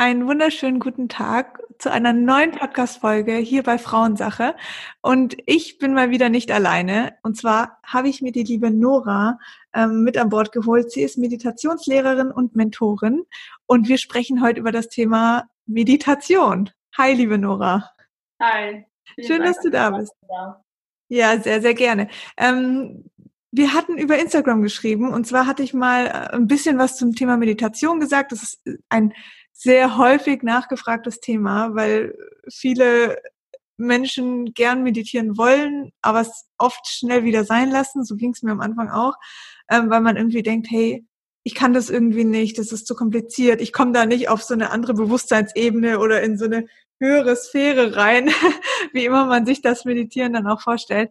einen wunderschönen guten Tag zu einer neuen Podcast-Folge hier bei Frauensache. Und ich bin mal wieder nicht alleine. Und zwar habe ich mir die liebe Nora ähm, mit an Bord geholt. Sie ist Meditationslehrerin und Mentorin. Und wir sprechen heute über das Thema Meditation. Hi, liebe Nora. Hi. Schön, dass du da bist. Ja, sehr, sehr gerne. Ähm, wir hatten über Instagram geschrieben und zwar hatte ich mal äh, ein bisschen was zum Thema Meditation gesagt. Das ist ein sehr häufig nachgefragtes Thema, weil viele Menschen gern meditieren wollen, aber es oft schnell wieder sein lassen. So ging es mir am Anfang auch, ähm, weil man irgendwie denkt, hey, ich kann das irgendwie nicht, das ist zu kompliziert, ich komme da nicht auf so eine andere Bewusstseinsebene oder in so eine höhere Sphäre rein, wie immer man sich das Meditieren dann auch vorstellt.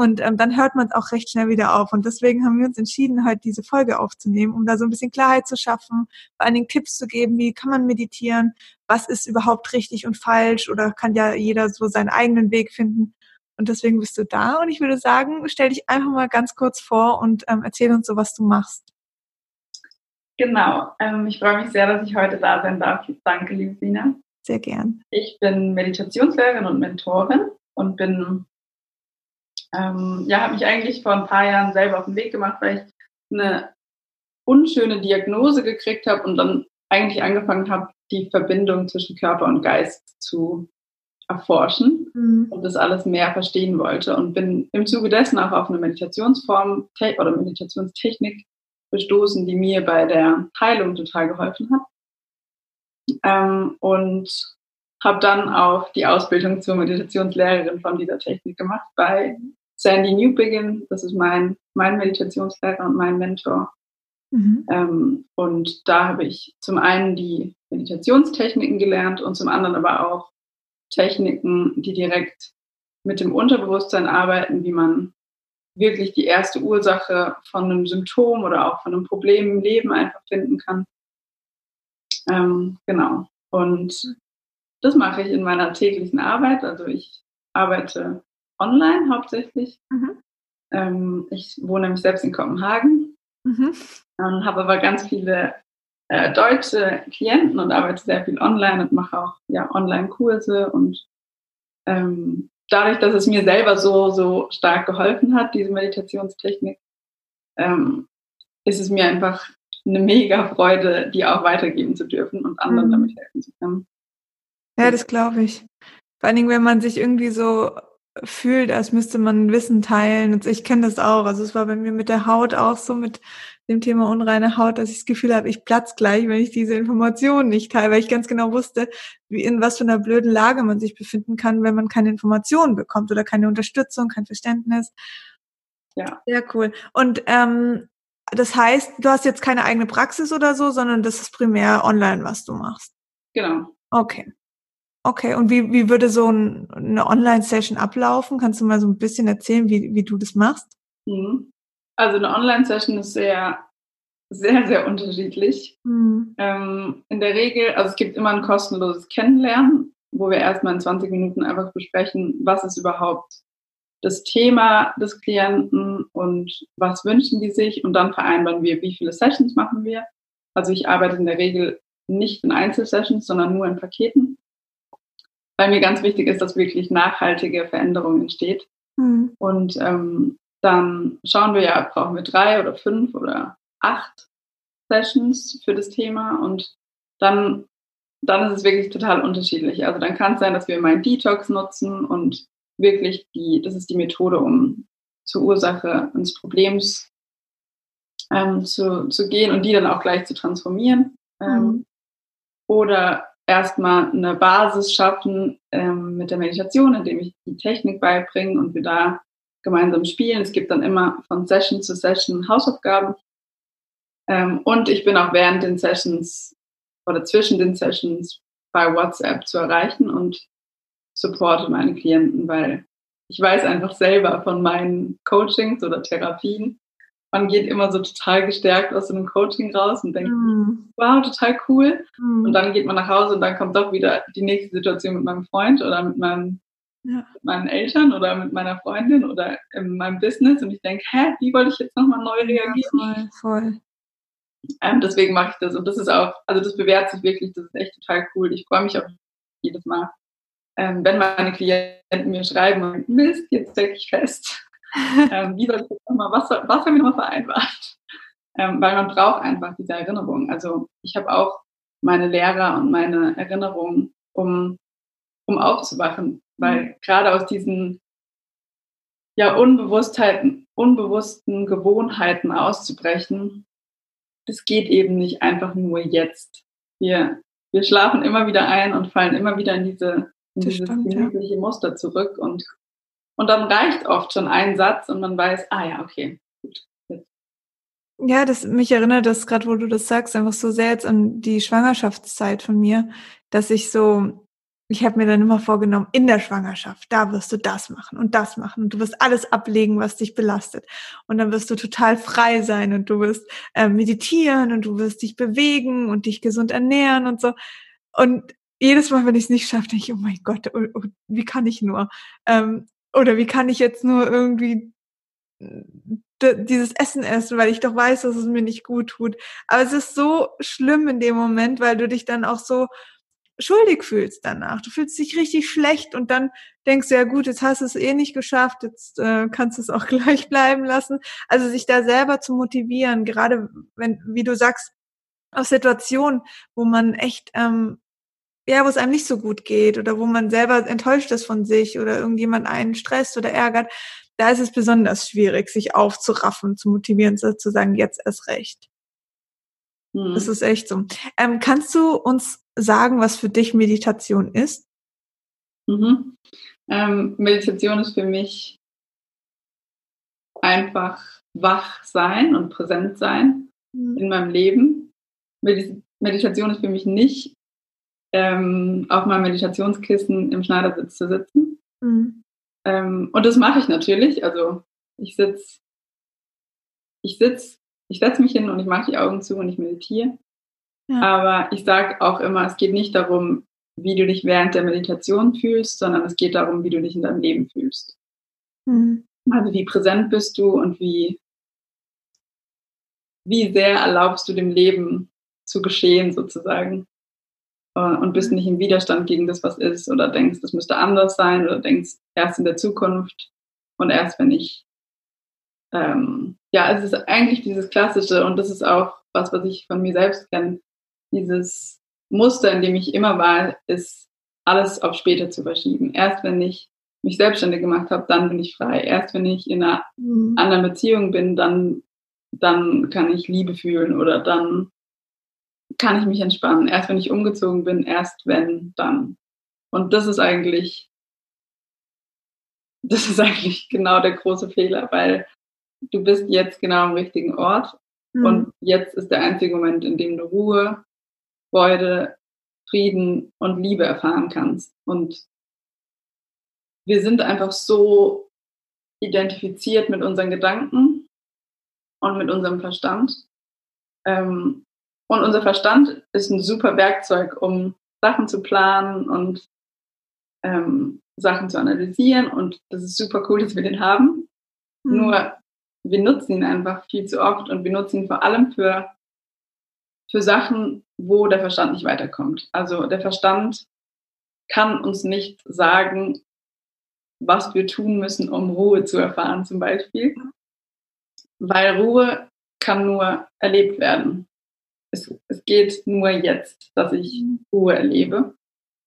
Und ähm, dann hört man es auch recht schnell wieder auf. Und deswegen haben wir uns entschieden, heute diese Folge aufzunehmen, um da so ein bisschen Klarheit zu schaffen, vor allen Dingen Tipps zu geben, wie kann man meditieren, was ist überhaupt richtig und falsch oder kann ja jeder so seinen eigenen Weg finden. Und deswegen bist du da. Und ich würde sagen, stell dich einfach mal ganz kurz vor und ähm, erzähl uns so, was du machst. Genau. Ähm, ich freue mich sehr, dass ich heute da sein darf. Danke, liebe Sina. Sehr gern. Ich bin Meditationslehrerin und Mentorin und bin ähm, ja, habe mich eigentlich vor ein paar Jahren selber auf den Weg gemacht, weil ich eine unschöne Diagnose gekriegt habe und dann eigentlich angefangen habe, die Verbindung zwischen Körper und Geist zu erforschen mhm. und das alles mehr verstehen wollte und bin im Zuge dessen auch auf eine Meditationsform oder Meditationstechnik gestoßen, die mir bei der Heilung total geholfen hat. Ähm, und habe dann auch die Ausbildung zur Meditationslehrerin von dieser Technik gemacht bei Sandy Newbegin, das ist mein, mein Meditationslehrer und mein Mentor. Mhm. Ähm, und da habe ich zum einen die Meditationstechniken gelernt und zum anderen aber auch Techniken, die direkt mit dem Unterbewusstsein arbeiten, wie man wirklich die erste Ursache von einem Symptom oder auch von einem Problem im Leben einfach finden kann. Ähm, genau. Und das mache ich in meiner täglichen Arbeit. Also ich arbeite online hauptsächlich. Mhm. Ähm, ich wohne nämlich selbst in Kopenhagen, mhm. ähm, habe aber ganz viele äh, deutsche Klienten und arbeite sehr viel online und mache auch ja, Online-Kurse und ähm, dadurch, dass es mir selber so, so stark geholfen hat, diese Meditationstechnik, ähm, ist es mir einfach eine mega Freude, die auch weitergeben zu dürfen und anderen mhm. damit helfen zu können. Ja, das glaube ich. Vor allen Dingen, wenn man sich irgendwie so fühlt, als müsste man Wissen teilen. Und ich kenne das auch. Also es war bei mir mit der Haut auch so, mit dem Thema unreine Haut, dass ich das Gefühl habe, ich platz gleich, wenn ich diese Informationen nicht teile, weil ich ganz genau wusste, wie in was für einer blöden Lage man sich befinden kann, wenn man keine Informationen bekommt oder keine Unterstützung, kein Verständnis. Ja. Sehr cool. Und ähm, das heißt, du hast jetzt keine eigene Praxis oder so, sondern das ist primär online, was du machst. Genau. Okay. Okay, und wie, wie würde so ein, eine Online-Session ablaufen? Kannst du mal so ein bisschen erzählen, wie, wie du das machst? Mhm. Also eine Online-Session ist sehr, sehr, sehr unterschiedlich. Mhm. Ähm, in der Regel, also es gibt immer ein kostenloses Kennenlernen, wo wir erstmal in 20 Minuten einfach besprechen, was ist überhaupt das Thema des Klienten und was wünschen die sich und dann vereinbaren wir, wie viele Sessions machen wir. Also ich arbeite in der Regel nicht in Einzelsessions, sondern nur in Paketen weil mir ganz wichtig ist, dass wirklich nachhaltige Veränderung entsteht. Mhm. Und ähm, dann schauen wir ja, brauchen wir drei oder fünf oder acht Sessions für das Thema und dann, dann ist es wirklich total unterschiedlich. Also dann kann es sein, dass wir mal einen Detox nutzen und wirklich die, das ist die Methode, um zur Ursache eines Problems ähm, zu, zu gehen und die dann auch gleich zu transformieren. Ähm, mhm. Oder erstmal eine Basis schaffen ähm, mit der Meditation, indem ich die Technik beibringe und wir da gemeinsam spielen. Es gibt dann immer von Session zu Session Hausaufgaben. Ähm, und ich bin auch während den Sessions oder zwischen den Sessions bei WhatsApp zu erreichen und supporte meine Klienten, weil ich weiß einfach selber von meinen Coachings oder Therapien, man geht immer so total gestärkt aus so einem Coaching raus und denkt, mm. wow, total cool. Mm. Und dann geht man nach Hause und dann kommt doch wieder die nächste Situation mit meinem Freund oder mit, meinem, ja. mit meinen Eltern oder mit meiner Freundin oder in meinem Business und ich denke, hä, wie wollte ich jetzt nochmal neu reagieren? Ja, voll, voll. Ähm, deswegen mache ich das und das ist auch, also das bewährt sich wirklich, das ist echt total cool. Ich freue mich auch jedes Mal, ähm, wenn meine Klienten mir schreiben, Mist, jetzt stecke ich fest. ähm, wie soll ich das nochmal, was, was haben wir nochmal vereinbart? Ähm, weil man braucht einfach diese Erinnerung. Also ich habe auch meine Lehrer und meine Erinnerungen, um, um aufzuwachen, weil mhm. gerade aus diesen ja, Unbewusstheiten, unbewussten Gewohnheiten auszubrechen, das geht eben nicht einfach nur jetzt. Wir, wir schlafen immer wieder ein und fallen immer wieder in diese in dieses gemütliche ja. Muster zurück und, und dann reicht oft schon ein Satz und man weiß, ah ja, okay, gut. Ja, das mich erinnert das gerade, wo du das sagst, einfach so sehr jetzt an die Schwangerschaftszeit von mir, dass ich so ich habe mir dann immer vorgenommen, in der Schwangerschaft, da wirst du das machen und das machen und du wirst alles ablegen, was dich belastet. Und dann wirst du total frei sein und du wirst äh, meditieren und du wirst dich bewegen und dich gesund ernähren und so. Und jedes Mal, wenn ich es nicht schaffe, denke ich, oh mein Gott, oh, oh, wie kann ich nur? Ähm, oder wie kann ich jetzt nur irgendwie dieses Essen essen, weil ich doch weiß, dass es mir nicht gut tut. Aber es ist so schlimm in dem Moment, weil du dich dann auch so schuldig fühlst danach. Du fühlst dich richtig schlecht und dann denkst du, ja gut, jetzt hast du es eh nicht geschafft, jetzt äh, kannst du es auch gleich bleiben lassen. Also sich da selber zu motivieren, gerade wenn, wie du sagst, aus Situationen, wo man echt, ähm, ja, wo es einem nicht so gut geht oder wo man selber enttäuscht ist von sich oder irgendjemand einen stresst oder ärgert, da ist es besonders schwierig, sich aufzuraffen, zu motivieren, zu sagen, jetzt erst recht. Hm. Das ist echt so. Ähm, kannst du uns sagen, was für dich Meditation ist? Mhm. Ähm, Meditation ist für mich einfach wach sein und präsent sein mhm. in meinem Leben. Meditation ist für mich nicht ähm, auf meinem Meditationskissen im Schneidersitz zu sitzen. Mhm. Ähm, und das mache ich natürlich. Also ich sitze, ich sitze, ich setze mich hin und ich mache die Augen zu und ich meditiere. Aber ich sage auch immer, es geht nicht darum, wie du dich während der Meditation fühlst, sondern es geht darum, wie du dich in deinem Leben fühlst. Mhm. Also wie präsent bist du und wie, wie sehr erlaubst du dem Leben zu geschehen sozusagen. Äh, und bist nicht im Widerstand gegen das, was ist, oder denkst, das müsste anders sein, oder denkst erst in der Zukunft und erst wenn ich. Ähm, ja, es ist eigentlich dieses Klassische und das ist auch was, was ich von mir selbst kenne dieses Muster, in dem ich immer war, ist alles auf später zu verschieben. Erst wenn ich mich selbstständig gemacht habe, dann bin ich frei. Erst wenn ich in einer mhm. anderen Beziehung bin, dann, dann kann ich Liebe fühlen oder dann kann ich mich entspannen. Erst wenn ich umgezogen bin, erst wenn, dann. Und das ist eigentlich, das ist eigentlich genau der große Fehler, weil du bist jetzt genau am richtigen Ort mhm. und jetzt ist der einzige Moment, in dem du Ruhe Freude, Frieden und Liebe erfahren kannst. Und wir sind einfach so identifiziert mit unseren Gedanken und mit unserem Verstand. Ähm, und unser Verstand ist ein super Werkzeug, um Sachen zu planen und ähm, Sachen zu analysieren. Und das ist super cool, dass wir den haben. Mhm. Nur wir nutzen ihn einfach viel zu oft und wir nutzen ihn vor allem für, für Sachen, wo der Verstand nicht weiterkommt. Also der Verstand kann uns nicht sagen, was wir tun müssen, um Ruhe zu erfahren zum Beispiel, weil Ruhe kann nur erlebt werden. Es, es geht nur jetzt, dass ich Ruhe erlebe.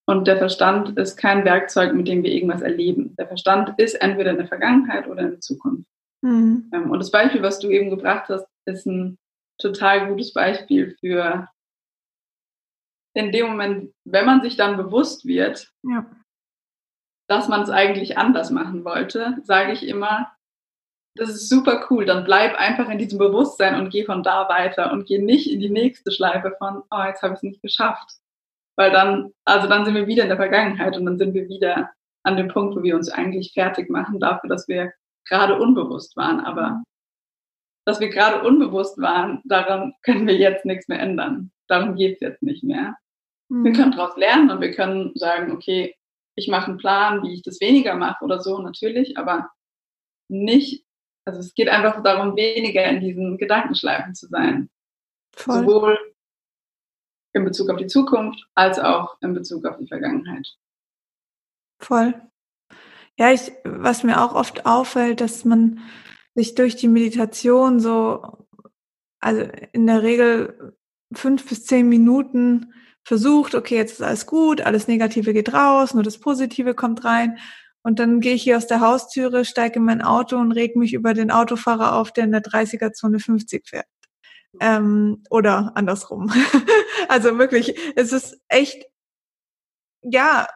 Und der Verstand ist kein Werkzeug, mit dem wir irgendwas erleben. Der Verstand ist entweder in der Vergangenheit oder in der Zukunft. Mhm. Ähm, und das Beispiel, was du eben gebracht hast, ist ein total gutes Beispiel für in dem Moment, wenn man sich dann bewusst wird, ja. dass man es eigentlich anders machen wollte, sage ich immer, das ist super cool. Dann bleib einfach in diesem Bewusstsein und geh von da weiter und geh nicht in die nächste Schleife von, oh, jetzt habe ich es nicht geschafft. Weil dann, also dann sind wir wieder in der Vergangenheit und dann sind wir wieder an dem Punkt, wo wir uns eigentlich fertig machen dafür, dass wir gerade unbewusst waren. Aber dass wir gerade unbewusst waren, daran können wir jetzt nichts mehr ändern. Darum geht's jetzt nicht mehr. Mhm. Wir können daraus lernen und wir können sagen, okay, ich mache einen Plan, wie ich das weniger mache oder so, natürlich, aber nicht, also es geht einfach darum, weniger in diesen Gedankenschleifen zu sein. Voll. Sowohl in Bezug auf die Zukunft als auch in Bezug auf die Vergangenheit. Voll. Ja, ich, was mir auch oft auffällt, dass man sich durch die Meditation so, also in der Regel fünf bis zehn Minuten versucht, okay, jetzt ist alles gut, alles Negative geht raus, nur das Positive kommt rein. Und dann gehe ich hier aus der Haustüre, steige in mein Auto und reg mich über den Autofahrer auf, der in der 30er-Zone 50 fährt. Ähm, oder andersrum. also wirklich, es ist echt, ja,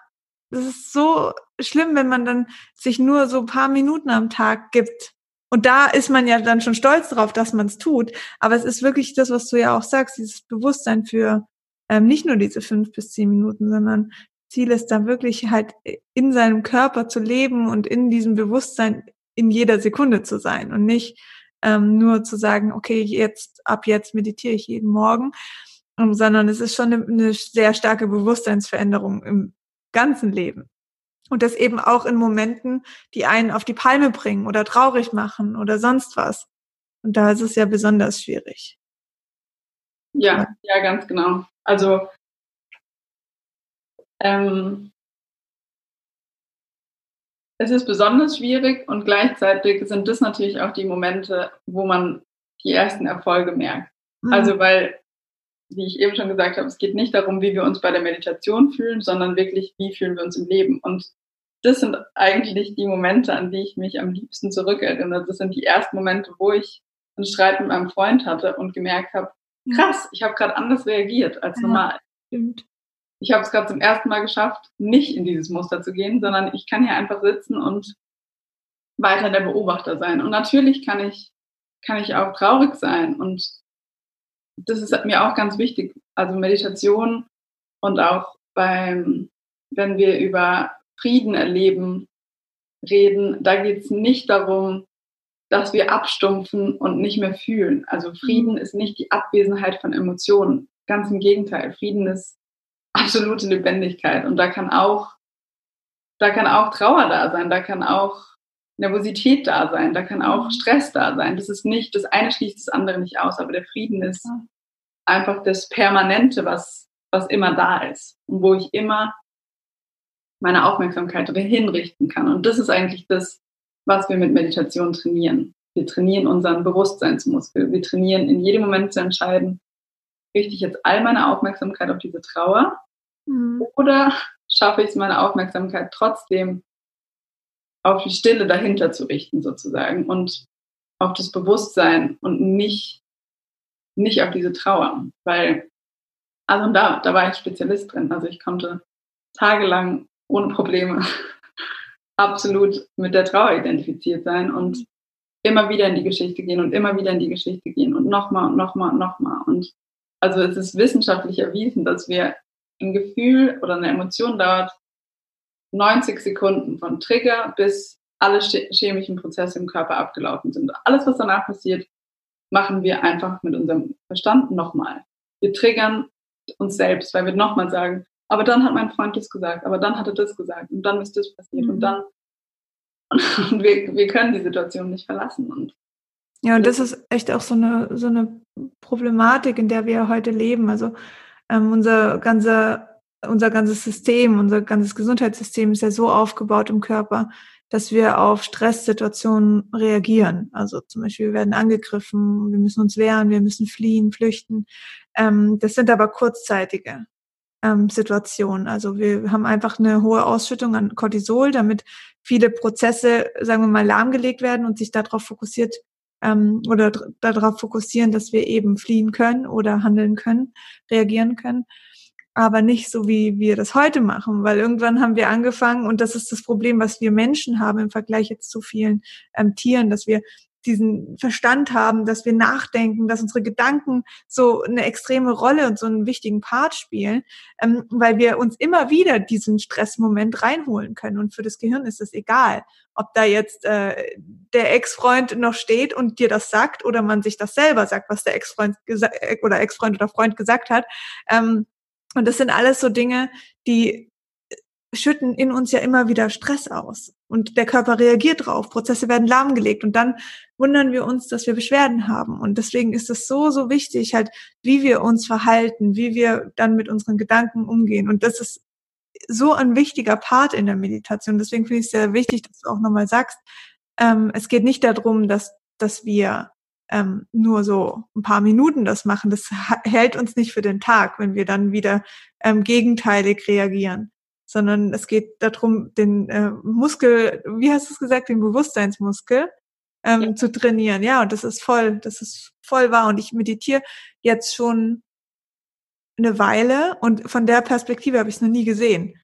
es ist so schlimm, wenn man dann sich nur so paar Minuten am Tag gibt. Und da ist man ja dann schon stolz drauf, dass man es tut. Aber es ist wirklich das, was du ja auch sagst, dieses Bewusstsein für ähm, nicht nur diese fünf bis zehn Minuten, sondern Ziel ist da wirklich halt in seinem Körper zu leben und in diesem Bewusstsein in jeder Sekunde zu sein und nicht ähm, nur zu sagen, okay, jetzt ab jetzt meditiere ich jeden Morgen, ähm, sondern es ist schon eine, eine sehr starke Bewusstseinsveränderung im ganzen Leben. Und das eben auch in Momenten, die einen auf die Palme bringen oder traurig machen oder sonst was. Und da ist es ja besonders schwierig. Ja, ja, ganz genau. Also ähm, es ist besonders schwierig und gleichzeitig sind das natürlich auch die Momente, wo man die ersten Erfolge merkt. Mhm. Also weil wie ich eben schon gesagt habe, es geht nicht darum, wie wir uns bei der Meditation fühlen, sondern wirklich, wie fühlen wir uns im Leben. Und das sind eigentlich die Momente, an die ich mich am liebsten zurückerinnere. Das sind die ersten Momente, wo ich einen Streit mit meinem Freund hatte und gemerkt habe, krass, ich habe gerade anders reagiert als normal. stimmt. Ich habe es gerade zum ersten Mal geschafft, nicht in dieses Muster zu gehen, sondern ich kann hier einfach sitzen und weiter der Beobachter sein. Und natürlich kann ich, kann ich auch traurig sein und das ist mir auch ganz wichtig. Also Meditation und auch beim, wenn wir über Frieden erleben, reden, da geht es nicht darum, dass wir abstumpfen und nicht mehr fühlen. Also Frieden mhm. ist nicht die Abwesenheit von Emotionen. Ganz im Gegenteil. Frieden ist absolute Lebendigkeit. Und da kann auch, da kann auch Trauer da sein, da kann auch Nervosität da sein, da kann auch mhm. Stress da sein. Das ist nicht, das eine schließt das andere nicht aus, aber der Frieden ist einfach das Permanente, was, was immer da ist und wo ich immer meine Aufmerksamkeit hinrichten kann. Und das ist eigentlich das, was wir mit Meditation trainieren. Wir trainieren unseren Bewusstseinsmuskel. Wir trainieren in jedem Moment zu entscheiden, richte ich jetzt all meine Aufmerksamkeit auf diese Trauer mhm. oder schaffe ich es, meine Aufmerksamkeit trotzdem auf die Stille dahinter zu richten sozusagen und auf das Bewusstsein und nicht, nicht auf diese Trauer. Weil, also da, da war ich Spezialist drin. Also ich konnte tagelang ohne Probleme absolut mit der Trauer identifiziert sein und immer wieder in die Geschichte gehen und immer wieder in die Geschichte gehen und nochmal und nochmal und nochmal. Und also es ist wissenschaftlich erwiesen, dass wir ein Gefühl oder eine Emotion dauert 90 Sekunden von Trigger bis alle chemischen Prozesse im Körper abgelaufen sind. Alles, was danach passiert, machen wir einfach mit unserem Verstand nochmal. Wir triggern uns selbst, weil wir nochmal sagen, aber dann hat mein Freund das gesagt, aber dann hat er das gesagt und dann ist das passiert mhm. und dann und wir, wir können die Situation nicht verlassen. Und ja, und das ist echt auch so eine, so eine Problematik, in der wir heute leben. Also ähm, unser ganzer unser ganzes System, unser ganzes Gesundheitssystem ist ja so aufgebaut im Körper, dass wir auf Stresssituationen reagieren. Also zum Beispiel, wir werden angegriffen, wir müssen uns wehren, wir müssen fliehen, flüchten. Ähm, das sind aber kurzzeitige ähm, Situationen. Also wir haben einfach eine hohe Ausschüttung an Cortisol, damit viele Prozesse, sagen wir mal, lahmgelegt werden und sich darauf fokussiert ähm, oder darauf fokussieren, dass wir eben fliehen können oder handeln können, reagieren können. Aber nicht so, wie wir das heute machen, weil irgendwann haben wir angefangen und das ist das Problem, was wir Menschen haben im Vergleich jetzt zu vielen ähm, Tieren, dass wir diesen Verstand haben, dass wir nachdenken, dass unsere Gedanken so eine extreme Rolle und so einen wichtigen Part spielen, ähm, weil wir uns immer wieder diesen Stressmoment reinholen können. Und für das Gehirn ist es egal, ob da jetzt äh, der Ex-Freund noch steht und dir das sagt oder man sich das selber sagt, was der Ex-Freund oder Ex-Freund oder Freund gesagt hat. Ähm, und das sind alles so Dinge, die schütten in uns ja immer wieder Stress aus. Und der Körper reagiert drauf, Prozesse werden lahmgelegt und dann wundern wir uns, dass wir Beschwerden haben. Und deswegen ist es so, so wichtig, halt, wie wir uns verhalten, wie wir dann mit unseren Gedanken umgehen. Und das ist so ein wichtiger Part in der Meditation. Deswegen finde ich es sehr wichtig, dass du auch nochmal sagst, ähm, es geht nicht darum, dass, dass wir ähm, nur so ein paar Minuten das machen. Das hält uns nicht für den Tag, wenn wir dann wieder ähm, gegenteilig reagieren sondern es geht darum, den äh, Muskel, wie hast du es gesagt, den Bewusstseinsmuskel ähm, ja. zu trainieren. Ja, und das ist voll, das ist voll wahr. Und ich meditiere jetzt schon eine Weile und von der Perspektive habe ich es noch nie gesehen.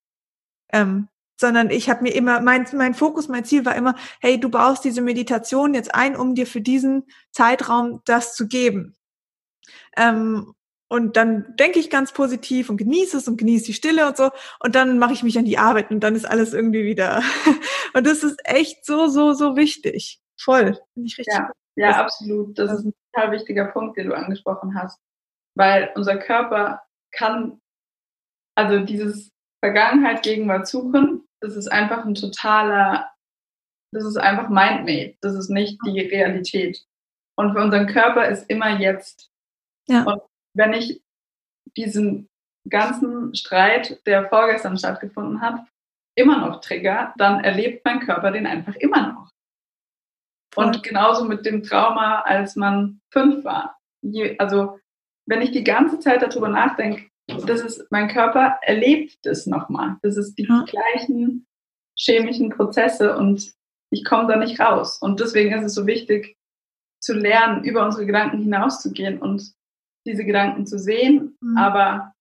Ähm, sondern ich habe mir immer, mein, mein Fokus, mein Ziel war immer, hey, du baust diese Meditation jetzt ein, um dir für diesen Zeitraum das zu geben. Ähm, und dann denke ich ganz positiv und genieße es und genieße die Stille und so. Und dann mache ich mich an die Arbeit und dann ist alles irgendwie wieder. und das ist echt so, so, so wichtig. Voll. Finde ich richtig. Ja, ja, absolut. Das ist ein total wichtiger Punkt, den du angesprochen hast. Weil unser Körper kann, also dieses Vergangenheit, Gegenwart, Zukunft, das ist einfach ein totaler, das ist einfach Mindmade. Das ist nicht die Realität. Und für unseren Körper ist immer jetzt. Ja. Und wenn ich diesen ganzen Streit, der vorgestern stattgefunden hat, immer noch trigger, dann erlebt mein Körper den einfach immer noch. Und genauso mit dem Trauma, als man fünf war. also, wenn ich die ganze Zeit darüber nachdenke, das ist, mein Körper erlebt das nochmal. Das ist die ja. gleichen chemischen Prozesse und ich komme da nicht raus. Und deswegen ist es so wichtig, zu lernen, über unsere Gedanken hinauszugehen und diese Gedanken zu sehen, mhm. aber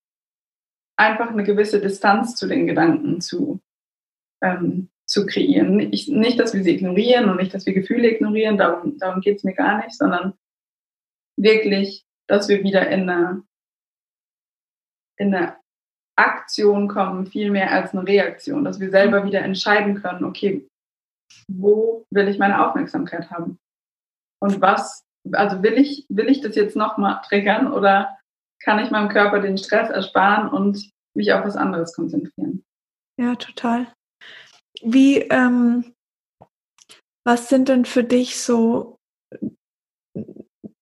einfach eine gewisse Distanz zu den Gedanken zu, ähm, zu kreieren. Ich, nicht, dass wir sie ignorieren und nicht, dass wir Gefühle ignorieren, darum, darum geht es mir gar nicht, sondern wirklich, dass wir wieder in eine, in eine Aktion kommen, viel mehr als eine Reaktion, dass wir selber mhm. wieder entscheiden können, okay, wo will ich meine Aufmerksamkeit haben? Und was also will ich, will ich das jetzt nochmal triggern oder kann ich meinem Körper den Stress ersparen und mich auf was anderes konzentrieren? Ja, total. Wie, ähm, was sind denn für dich so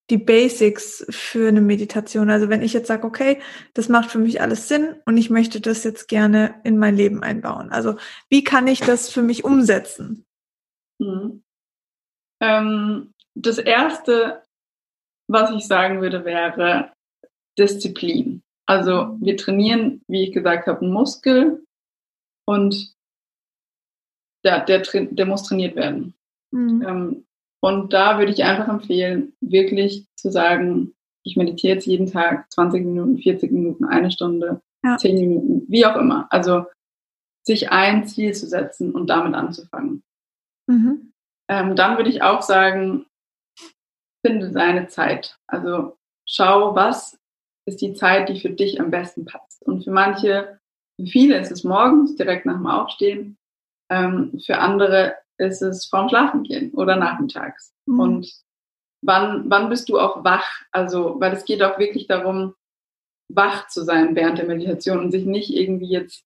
die Basics für eine Meditation? Also wenn ich jetzt sage, okay, das macht für mich alles Sinn und ich möchte das jetzt gerne in mein Leben einbauen. Also wie kann ich das für mich umsetzen? Hm. Ähm, das Erste, was ich sagen würde, wäre Disziplin. Also wir trainieren, wie ich gesagt habe, einen Muskel und ja, der, der muss trainiert werden. Mhm. Ähm, und da würde ich einfach empfehlen, wirklich zu sagen, ich meditiere jetzt jeden Tag 20 Minuten, 40 Minuten, eine Stunde, ja. 10 Minuten, wie auch immer. Also sich ein Ziel zu setzen und damit anzufangen. Mhm. Ähm, dann würde ich auch sagen, finde seine Zeit. Also schau, was ist die Zeit, die für dich am besten passt. Und für manche, für viele ist es morgens, direkt nach dem Aufstehen. Ähm, für andere ist es vorm Schlafengehen oder nachmittags. Mhm. Und wann, wann bist du auch wach? Also, weil es geht auch wirklich darum, wach zu sein während der Meditation und sich nicht irgendwie jetzt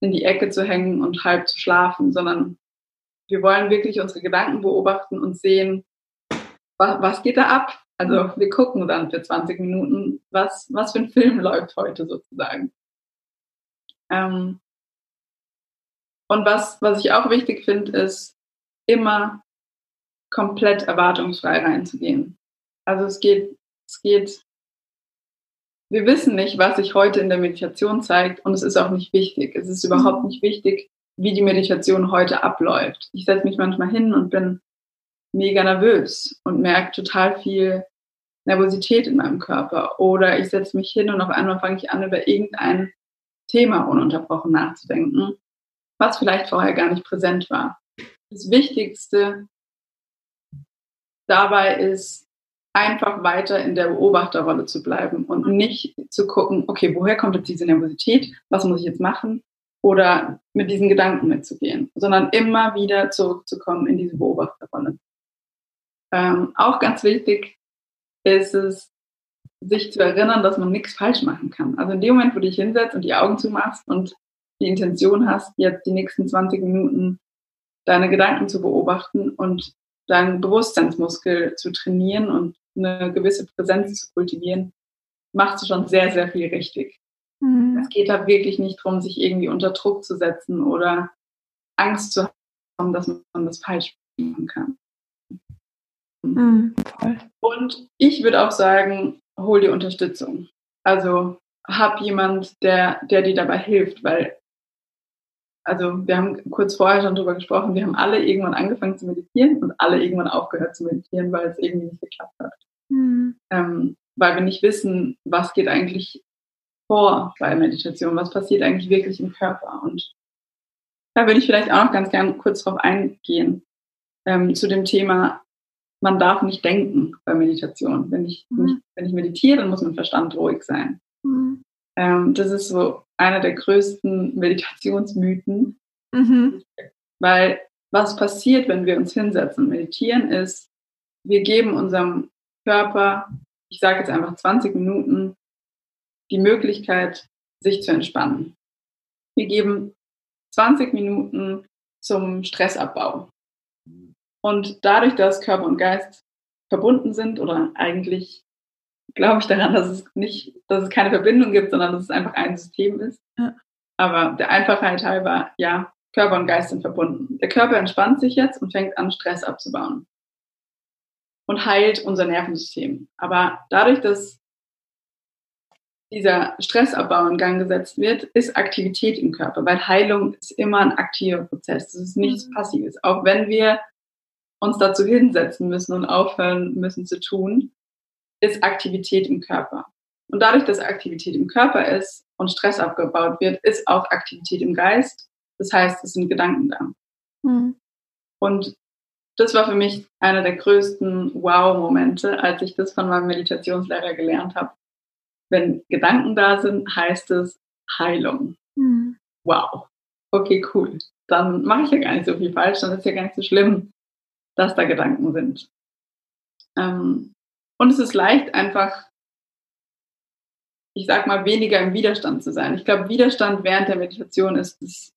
in die Ecke zu hängen und halb zu schlafen, sondern wir wollen wirklich unsere Gedanken beobachten und sehen, was, was geht da ab? Also wir gucken dann für 20 Minuten, was, was für ein Film läuft heute sozusagen. Ähm, und was, was ich auch wichtig finde, ist immer komplett erwartungsfrei reinzugehen. Also es geht, es geht, wir wissen nicht, was sich heute in der Meditation zeigt und es ist auch nicht wichtig. Es ist überhaupt mhm. nicht wichtig, wie die Meditation heute abläuft. Ich setze mich manchmal hin und bin mega nervös und merke total viel Nervosität in meinem Körper. Oder ich setze mich hin und auf einmal fange ich an, über irgendein Thema ununterbrochen nachzudenken, was vielleicht vorher gar nicht präsent war. Das Wichtigste dabei ist, einfach weiter in der Beobachterrolle zu bleiben und nicht zu gucken, okay, woher kommt jetzt diese Nervosität? Was muss ich jetzt machen? Oder mit diesen Gedanken mitzugehen, sondern immer wieder zurückzukommen in diese Beobachterrolle. Ähm, auch ganz wichtig ist es, sich zu erinnern, dass man nichts falsch machen kann. Also in dem Moment, wo du dich hinsetzt und die Augen zumachst und die Intention hast, jetzt die nächsten 20 Minuten deine Gedanken zu beobachten und deinen Bewusstseinsmuskel zu trainieren und eine gewisse Präsenz zu kultivieren, machst du schon sehr, sehr viel richtig. Mhm. Es geht da wirklich nicht darum, sich irgendwie unter Druck zu setzen oder Angst zu haben, dass man das falsch machen kann. Mhm, und ich würde auch sagen, hol dir Unterstützung. Also hab jemand, der, der dir dabei hilft, weil, also wir haben kurz vorher schon drüber gesprochen, wir haben alle irgendwann angefangen zu meditieren und alle irgendwann aufgehört zu meditieren, weil es irgendwie nicht geklappt hat. Mhm. Ähm, weil wir nicht wissen, was geht eigentlich vor bei Meditation, was passiert eigentlich wirklich im Körper. Und da würde ich vielleicht auch noch ganz gern kurz drauf eingehen, ähm, zu dem Thema, man darf nicht denken bei Meditation. Wenn ich, mhm. wenn ich meditiere, dann muss mein Verstand ruhig sein. Mhm. Ähm, das ist so einer der größten Meditationsmythen. Mhm. Weil was passiert, wenn wir uns hinsetzen und meditieren, ist, wir geben unserem Körper, ich sage jetzt einfach 20 Minuten, die Möglichkeit, sich zu entspannen. Wir geben 20 Minuten zum Stressabbau. Und dadurch, dass Körper und Geist verbunden sind oder eigentlich glaube ich daran, dass es nicht, dass es keine Verbindung gibt, sondern dass es einfach ein System ist. Ja. Aber der Einfachheit halber, ja, Körper und Geist sind verbunden. Der Körper entspannt sich jetzt und fängt an, Stress abzubauen. Und heilt unser Nervensystem. Aber dadurch, dass dieser Stressabbau in Gang gesetzt wird, ist Aktivität im Körper, weil Heilung ist immer ein aktiver Prozess. Das ist nichts mhm. Passives. Auch wenn wir uns dazu hinsetzen müssen und aufhören müssen zu tun, ist Aktivität im Körper. Und dadurch, dass Aktivität im Körper ist und Stress abgebaut wird, ist auch Aktivität im Geist. Das heißt, es sind Gedanken da. Mhm. Und das war für mich einer der größten Wow-Momente, als ich das von meinem Meditationslehrer gelernt habe. Wenn Gedanken da sind, heißt es Heilung. Mhm. Wow. Okay, cool. Dann mache ich ja gar nicht so viel falsch, dann ist ja gar nicht so schlimm, dass da Gedanken sind. Ähm, und es ist leicht, einfach, ich sag mal, weniger im Widerstand zu sein. Ich glaube, Widerstand während der Meditation ist das,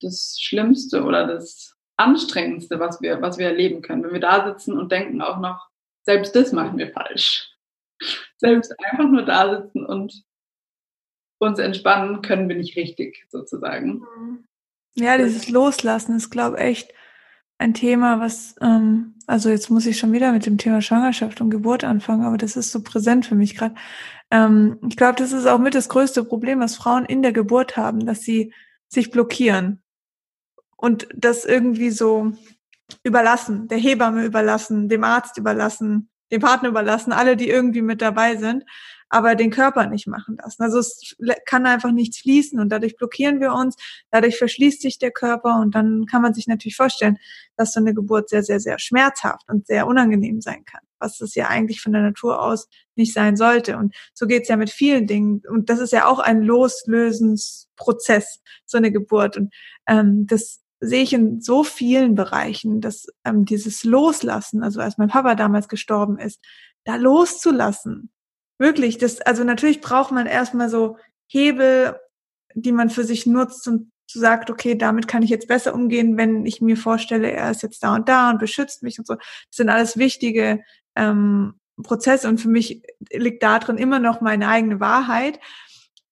das Schlimmste oder das Anstrengendste, was wir, was wir erleben können. Wenn wir da sitzen und denken auch noch, selbst das machen wir falsch. Selbst einfach nur da sitzen und uns entspannen, können wir nicht richtig, sozusagen. Ja, dieses Loslassen ist, glaube ich, echt ein Thema, was, ähm, also jetzt muss ich schon wieder mit dem Thema Schwangerschaft und Geburt anfangen, aber das ist so präsent für mich gerade. Ähm, ich glaube, das ist auch mit das größte Problem, was Frauen in der Geburt haben, dass sie sich blockieren und das irgendwie so überlassen, der Hebamme überlassen, dem Arzt überlassen, dem Partner überlassen, alle, die irgendwie mit dabei sind aber den Körper nicht machen lassen. Also es kann einfach nichts fließen und dadurch blockieren wir uns, dadurch verschließt sich der Körper und dann kann man sich natürlich vorstellen, dass so eine Geburt sehr, sehr, sehr schmerzhaft und sehr unangenehm sein kann, was es ja eigentlich von der Natur aus nicht sein sollte. Und so geht's ja mit vielen Dingen. Und das ist ja auch ein Loslösensprozess, so eine Geburt. Und ähm, das sehe ich in so vielen Bereichen, dass ähm, dieses Loslassen, also als mein Papa damals gestorben ist, da loszulassen, Wirklich, das, also natürlich braucht man erstmal so Hebel, die man für sich nutzt und sagt, okay, damit kann ich jetzt besser umgehen, wenn ich mir vorstelle, er ist jetzt da und da und beschützt mich und so. Das sind alles wichtige ähm, Prozesse und für mich liegt da drin immer noch meine eigene Wahrheit.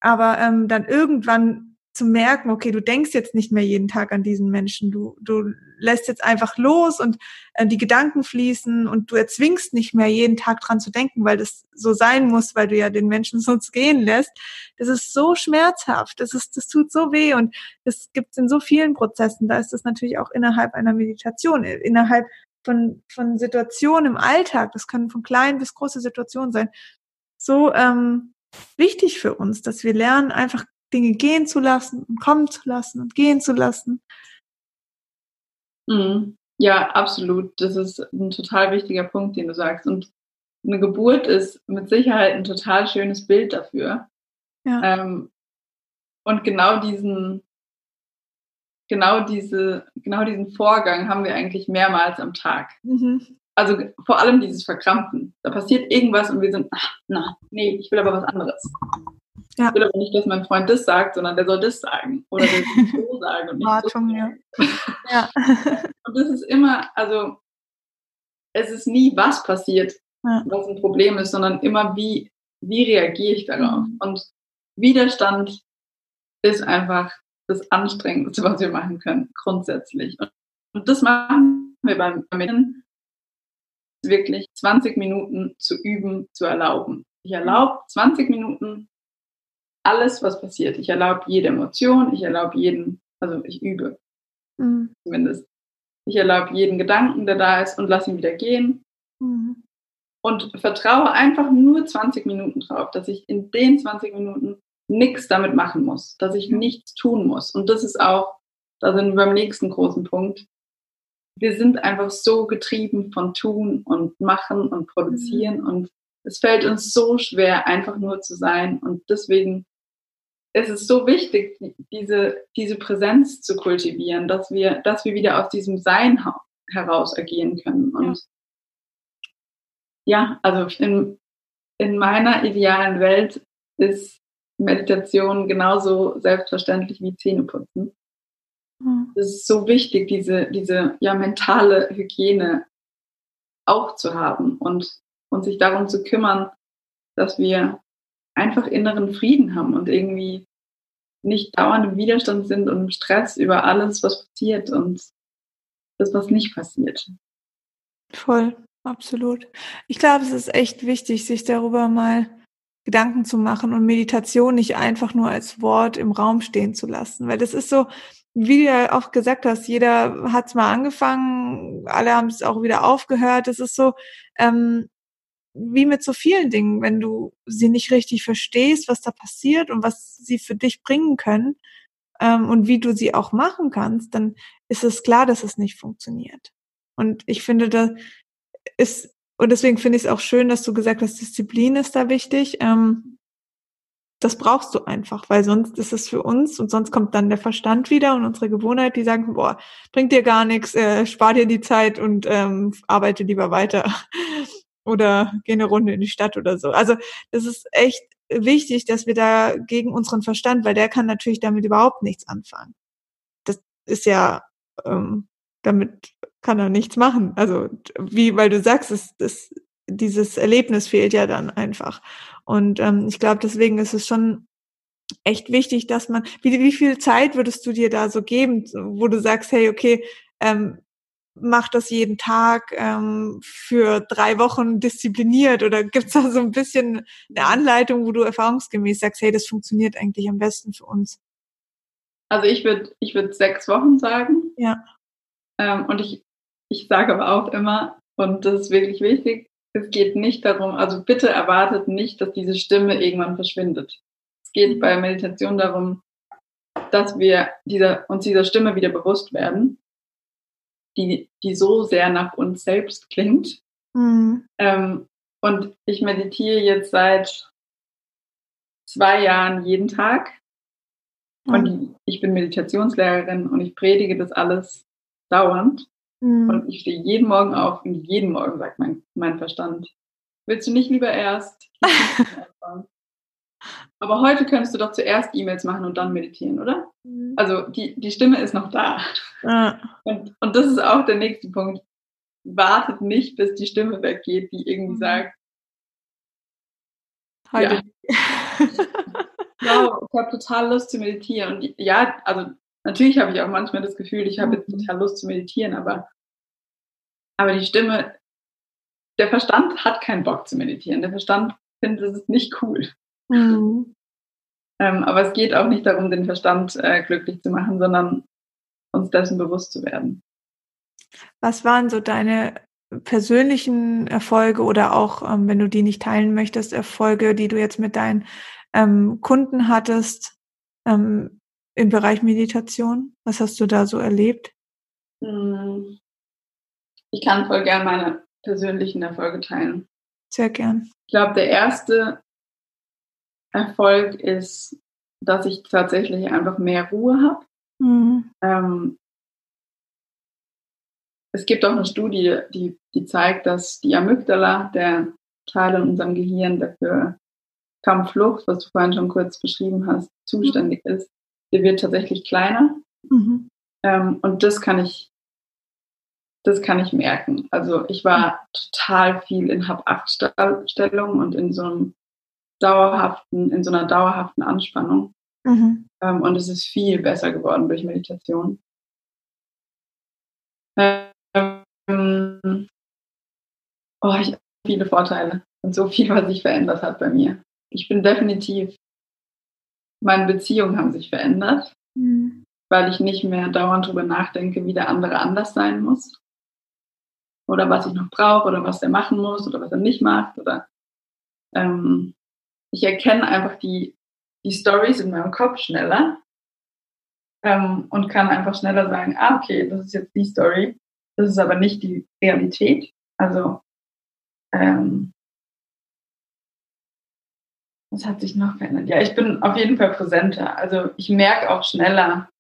Aber ähm, dann irgendwann zu merken, okay, du denkst jetzt nicht mehr jeden Tag an diesen Menschen, du, du lässt jetzt einfach los und äh, die Gedanken fließen und du erzwingst nicht mehr jeden Tag dran zu denken, weil das so sein muss, weil du ja den Menschen sonst gehen lässt. Das ist so schmerzhaft, das ist, das tut so weh und das gibt es in so vielen Prozessen. Da ist das natürlich auch innerhalb einer Meditation, innerhalb von, von Situationen im Alltag, das können von kleinen bis große Situationen sein, so ähm, wichtig für uns, dass wir lernen, einfach Dinge gehen zu lassen und kommen zu lassen und gehen zu lassen. Mhm. Ja, absolut. Das ist ein total wichtiger Punkt, den du sagst. Und eine Geburt ist mit Sicherheit ein total schönes Bild dafür. Ja. Ähm, und genau diesen, genau diese, genau diesen Vorgang haben wir eigentlich mehrmals am Tag. Mhm. Also vor allem dieses Verkrampfen. Da passiert irgendwas und wir sind, ach, na, nee, ich will aber was anderes. Ja. Ich will aber nicht, dass mein Freund das sagt, sondern der soll das sagen. Oder der soll so sagen und nicht Wartung, so. Ja. ja. und das ist immer, also es ist nie, was passiert, ja. was ein Problem ist, sondern immer, wie, wie reagiere ich darauf. Mhm. Und Widerstand ist einfach das Anstrengendste, was wir machen können, grundsätzlich. Und das machen wir beim Vermitteln wirklich 20 Minuten zu üben, zu erlauben. Ich erlaube 20 Minuten alles, was passiert. Ich erlaube jede Emotion, ich erlaube jeden, also ich übe mhm. zumindest. Ich erlaube jeden Gedanken, der da ist und lasse ihn wieder gehen. Mhm. Und vertraue einfach nur 20 Minuten drauf, dass ich in den 20 Minuten nichts damit machen muss, dass ich nichts tun muss. Und das ist auch, da sind wir beim nächsten großen Punkt. Wir sind einfach so getrieben von tun und machen und produzieren mhm. und es fällt uns so schwer, einfach nur zu sein. Und deswegen ist es so wichtig, diese, diese Präsenz zu kultivieren, dass wir, dass wir wieder aus diesem Sein heraus agieren können. Und ja, ja also in, in meiner idealen Welt ist Meditation genauso selbstverständlich wie Zähneputzen. Mhm. Es ist so wichtig, diese, diese ja, mentale Hygiene auch zu haben und, und sich darum zu kümmern, dass wir einfach inneren Frieden haben und irgendwie nicht dauernd im Widerstand sind und im Stress über alles, was passiert und das, was nicht passiert. Voll, absolut. Ich glaube, es ist echt wichtig, sich darüber mal Gedanken zu machen und Meditation nicht einfach nur als Wort im Raum stehen zu lassen, weil das ist so, wie du ja auch gesagt hast, jeder hat es mal angefangen, alle haben es auch wieder aufgehört. Es ist so, ähm, wie mit so vielen Dingen, wenn du sie nicht richtig verstehst, was da passiert und was sie für dich bringen können ähm, und wie du sie auch machen kannst, dann ist es klar, dass es nicht funktioniert. Und ich finde, da ist, und deswegen finde ich es auch schön, dass du gesagt hast, Disziplin ist da wichtig. Ähm, das brauchst du einfach, weil sonst ist es für uns und sonst kommt dann der Verstand wieder und unsere Gewohnheit, die sagen, boah, bringt dir gar nichts, äh, spar dir die Zeit und ähm, arbeite lieber weiter oder geh eine Runde in die Stadt oder so. Also das ist echt wichtig, dass wir da gegen unseren Verstand, weil der kann natürlich damit überhaupt nichts anfangen. Das ist ja, ähm, damit kann er nichts machen. Also wie, weil du sagst, es, das, dieses Erlebnis fehlt ja dann einfach. Und ähm, ich glaube, deswegen ist es schon echt wichtig, dass man, wie, wie viel Zeit würdest du dir da so geben, wo du sagst, hey, okay, ähm, mach das jeden Tag ähm, für drei Wochen diszipliniert oder gibt's da so ein bisschen eine Anleitung, wo du erfahrungsgemäß sagst, hey, das funktioniert eigentlich am besten für uns? Also ich würde ich würd sechs Wochen sagen. Ja. Ähm, und ich, ich sage aber auch immer, und das ist wirklich wichtig, es geht nicht darum, also bitte erwartet nicht, dass diese Stimme irgendwann verschwindet. Es geht bei Meditation darum, dass wir dieser, uns dieser Stimme wieder bewusst werden die, die so sehr nach uns selbst klingt. Mhm. Ähm, und ich meditiere jetzt seit zwei Jahren jeden Tag. Mhm. Und ich bin Meditationslehrerin und ich predige das alles dauernd. Mhm. Und ich stehe jeden Morgen auf und jeden Morgen sagt mein, mein Verstand, willst du nicht lieber erst? Aber heute könntest du doch zuerst E-Mails machen und dann meditieren, oder? Mhm. Also die, die Stimme ist noch da. Ja. Und, und das ist auch der nächste Punkt. Wartet nicht, bis die Stimme weggeht, die irgendwie mhm. sagt, heute. Ja. wow, ich habe total Lust zu meditieren. Und ja, also natürlich habe ich auch manchmal das Gefühl, ich habe jetzt mhm. total Lust zu meditieren, aber, aber die Stimme, der Verstand hat keinen Bock zu meditieren. Der Verstand findet es nicht cool. Mhm. Ähm, aber es geht auch nicht darum, den Verstand äh, glücklich zu machen, sondern uns dessen bewusst zu werden. Was waren so deine persönlichen Erfolge oder auch, ähm, wenn du die nicht teilen möchtest, Erfolge, die du jetzt mit deinen ähm, Kunden hattest ähm, im Bereich Meditation? Was hast du da so erlebt? Hm. Ich kann voll gern meine persönlichen Erfolge teilen. Sehr gern. Ich glaube, der erste Erfolg ist, dass ich tatsächlich einfach mehr Ruhe habe. Mhm. Ähm, es gibt auch eine Studie, die, die zeigt, dass die Amygdala, der Teil in unserem Gehirn dafür Kampfflucht, was du vorhin schon kurz beschrieben hast, zuständig ist, der wird tatsächlich kleiner. Mhm. Ähm, und das kann ich, das kann ich merken. Also ich war total viel in Hab-Acht-Stellung und in so einem dauerhaften, in so einer dauerhaften Anspannung. Mhm. Ähm, und es ist viel besser geworden durch Meditation. Ähm, oh, ich habe viele Vorteile und so viel, was sich verändert hat bei mir. Ich bin definitiv, meine Beziehungen haben sich verändert, mhm. weil ich nicht mehr dauernd darüber nachdenke, wie der andere anders sein muss. Oder was ich noch brauche oder was er machen muss oder was er nicht macht. Oder ähm, ich erkenne einfach die, die Stories in meinem Kopf schneller ähm, und kann einfach schneller sagen, ah, okay, das ist jetzt die Story, das ist aber nicht die Realität. Also ähm, was hat sich noch verändert? Ja, ich bin auf jeden Fall präsenter. Also ich merke auch schneller,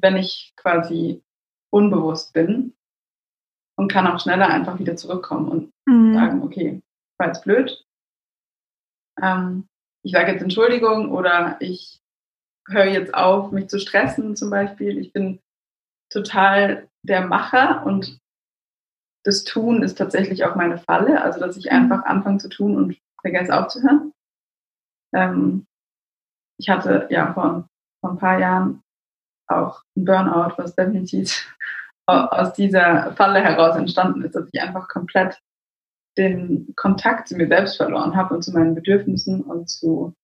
wenn ich quasi unbewusst bin und kann auch schneller einfach wieder zurückkommen und mhm. sagen, okay, war jetzt blöd. Ähm, ich sage jetzt Entschuldigung oder ich höre jetzt auf, mich zu stressen zum Beispiel. Ich bin total der Macher und das Tun ist tatsächlich auch meine Falle, also dass ich mhm. einfach anfange zu tun und vergesse aufzuhören. Ähm, ich hatte ja vor, vor ein paar Jahren auch ein Burnout, was definitiv aus dieser Falle heraus entstanden ist, dass ich einfach komplett den Kontakt zu mir selbst verloren habe und zu meinen Bedürfnissen und zu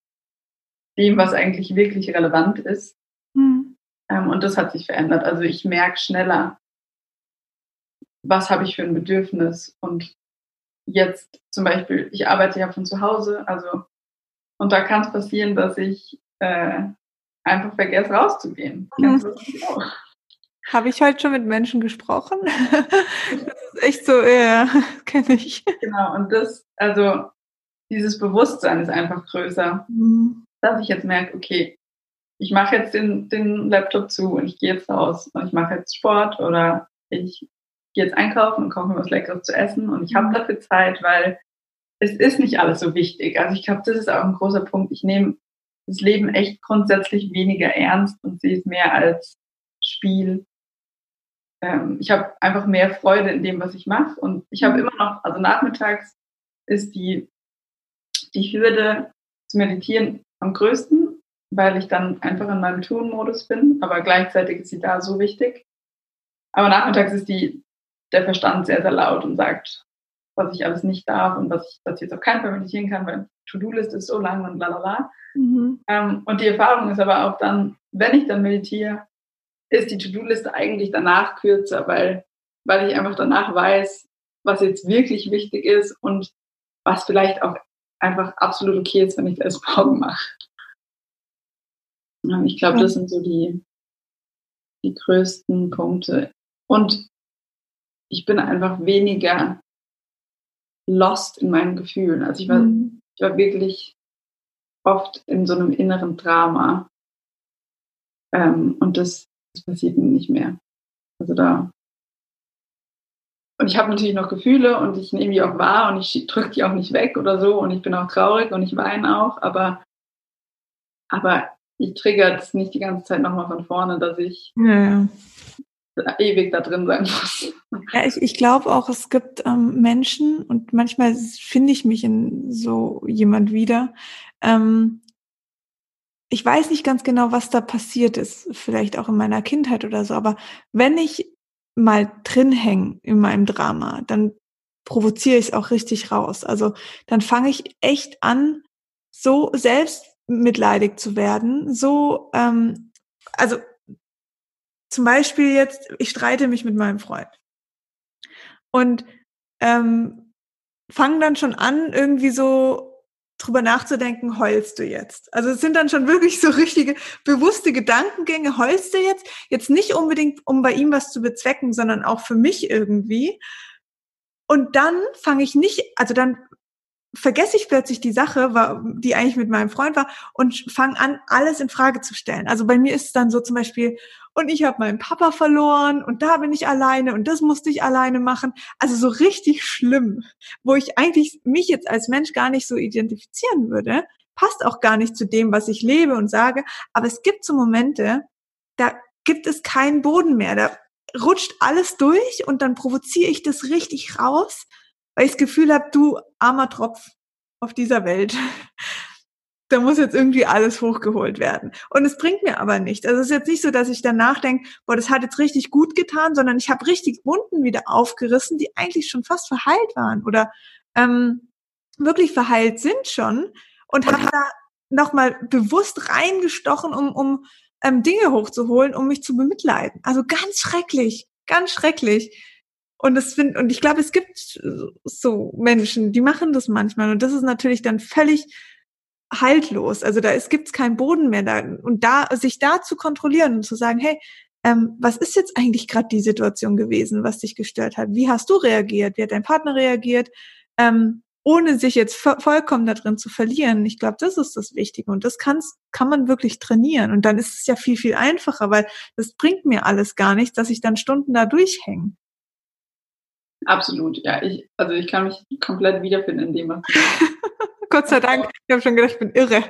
dem, was eigentlich wirklich relevant ist. Mhm. Ähm, und das hat sich verändert. Also ich merke schneller, was habe ich für ein Bedürfnis. Und jetzt zum Beispiel, ich arbeite ja von zu Hause, also und da kann es passieren, dass ich äh, einfach vergesse, rauszugehen. Mhm. Habe ich heute schon mit Menschen gesprochen? das ist echt so, ja, kenne ich. Genau, und das, also dieses Bewusstsein ist einfach größer, mhm. dass ich jetzt merke, okay, ich mache jetzt den, den Laptop zu und ich gehe jetzt raus und ich mache jetzt Sport oder ich gehe jetzt einkaufen und kaufe mir was Leckeres zu essen und ich habe mhm. dafür Zeit, weil es ist nicht alles so wichtig. Also ich glaube, das ist auch ein großer Punkt. Ich nehme das Leben echt grundsätzlich weniger ernst und sehe es mehr als Spiel. Ähm, ich habe einfach mehr Freude in dem, was ich mache. Und ich habe mhm. immer noch, also nachmittags ist die, die Hürde zu meditieren am größten, weil ich dann einfach in meinem Tun-Modus bin. Aber gleichzeitig ist sie da so wichtig. Aber nachmittags ist die, der Verstand sehr, sehr laut und sagt, was ich alles nicht darf und was ich, ich jetzt auf keinen Fall meditieren kann, weil To-Do-Liste ist so lang und lalala. Mhm. Ähm, und die Erfahrung ist aber auch dann, wenn ich dann meditiere, ist die To-Do-Liste eigentlich danach kürzer, weil, weil ich einfach danach weiß, was jetzt wirklich wichtig ist und was vielleicht auch einfach absolut okay ist, wenn ich das morgen mache. Ich glaube, das sind so die, die größten Punkte. Und ich bin einfach weniger lost in meinen Gefühlen. Also ich war, mhm. ich war wirklich oft in so einem inneren Drama. Ähm, und das, das passiert nicht mehr. Also da. Und ich habe natürlich noch Gefühle und ich nehme die auch wahr und ich drücke die auch nicht weg oder so und ich bin auch traurig und ich weine auch, aber, aber ich trigger es nicht die ganze Zeit nochmal von vorne, dass ich ja ewig da drin sein muss. Ja, ich, ich glaube auch, es gibt ähm, Menschen und manchmal finde ich mich in so jemand wieder. Ähm, ich weiß nicht ganz genau, was da passiert ist, vielleicht auch in meiner Kindheit oder so, aber wenn ich mal drin hänge in meinem Drama, dann provoziere ich es auch richtig raus. Also dann fange ich echt an, so selbstmitleidig zu werden, so, ähm, also zum Beispiel jetzt, ich streite mich mit meinem Freund und ähm, fange dann schon an, irgendwie so drüber nachzudenken, heulst du jetzt? Also es sind dann schon wirklich so richtige bewusste Gedankengänge, heulst du jetzt? Jetzt nicht unbedingt, um bei ihm was zu bezwecken, sondern auch für mich irgendwie. Und dann fange ich nicht, also dann vergesse ich plötzlich die Sache, die eigentlich mit meinem Freund war und fange an, alles in Frage zu stellen. Also bei mir ist es dann so zum Beispiel, und ich habe meinen Papa verloren und da bin ich alleine und das musste ich alleine machen. Also so richtig schlimm, wo ich eigentlich mich jetzt als Mensch gar nicht so identifizieren würde. passt auch gar nicht zu dem, was ich lebe und sage. Aber es gibt so Momente, da gibt es keinen Boden mehr. Da rutscht alles durch und dann provoziere ich das richtig raus, weil ich das Gefühl habe, du armer Tropf auf dieser Welt. Da muss jetzt irgendwie alles hochgeholt werden. Und es bringt mir aber nichts. Also es ist jetzt nicht so, dass ich danach denke, boah, das hat jetzt richtig gut getan, sondern ich habe richtig Wunden wieder aufgerissen, die eigentlich schon fast verheilt waren oder ähm, wirklich verheilt sind schon und habe da nochmal bewusst reingestochen, um, um ähm, Dinge hochzuholen, um mich zu bemitleiden. Also ganz schrecklich, ganz schrecklich. Und das find, und ich glaube, es gibt so Menschen, die machen das manchmal. Und das ist natürlich dann völlig haltlos. Also da ist, gibt's keinen Boden mehr da. Und da, sich da zu kontrollieren und zu sagen, hey, ähm, was ist jetzt eigentlich gerade die Situation gewesen, was dich gestört hat? Wie hast du reagiert? Wie hat dein Partner reagiert? Ähm, ohne sich jetzt vollkommen da drin zu verlieren. Ich glaube, das ist das Wichtige und das kann's, kann man wirklich trainieren und dann ist es ja viel, viel einfacher, weil das bringt mir alles gar nichts, dass ich dann Stunden da durchhänge. Absolut, ja. Ich, also ich kann mich komplett wiederfinden in dem, was Gott sei Dank, ich habe schon gedacht, ich bin irre.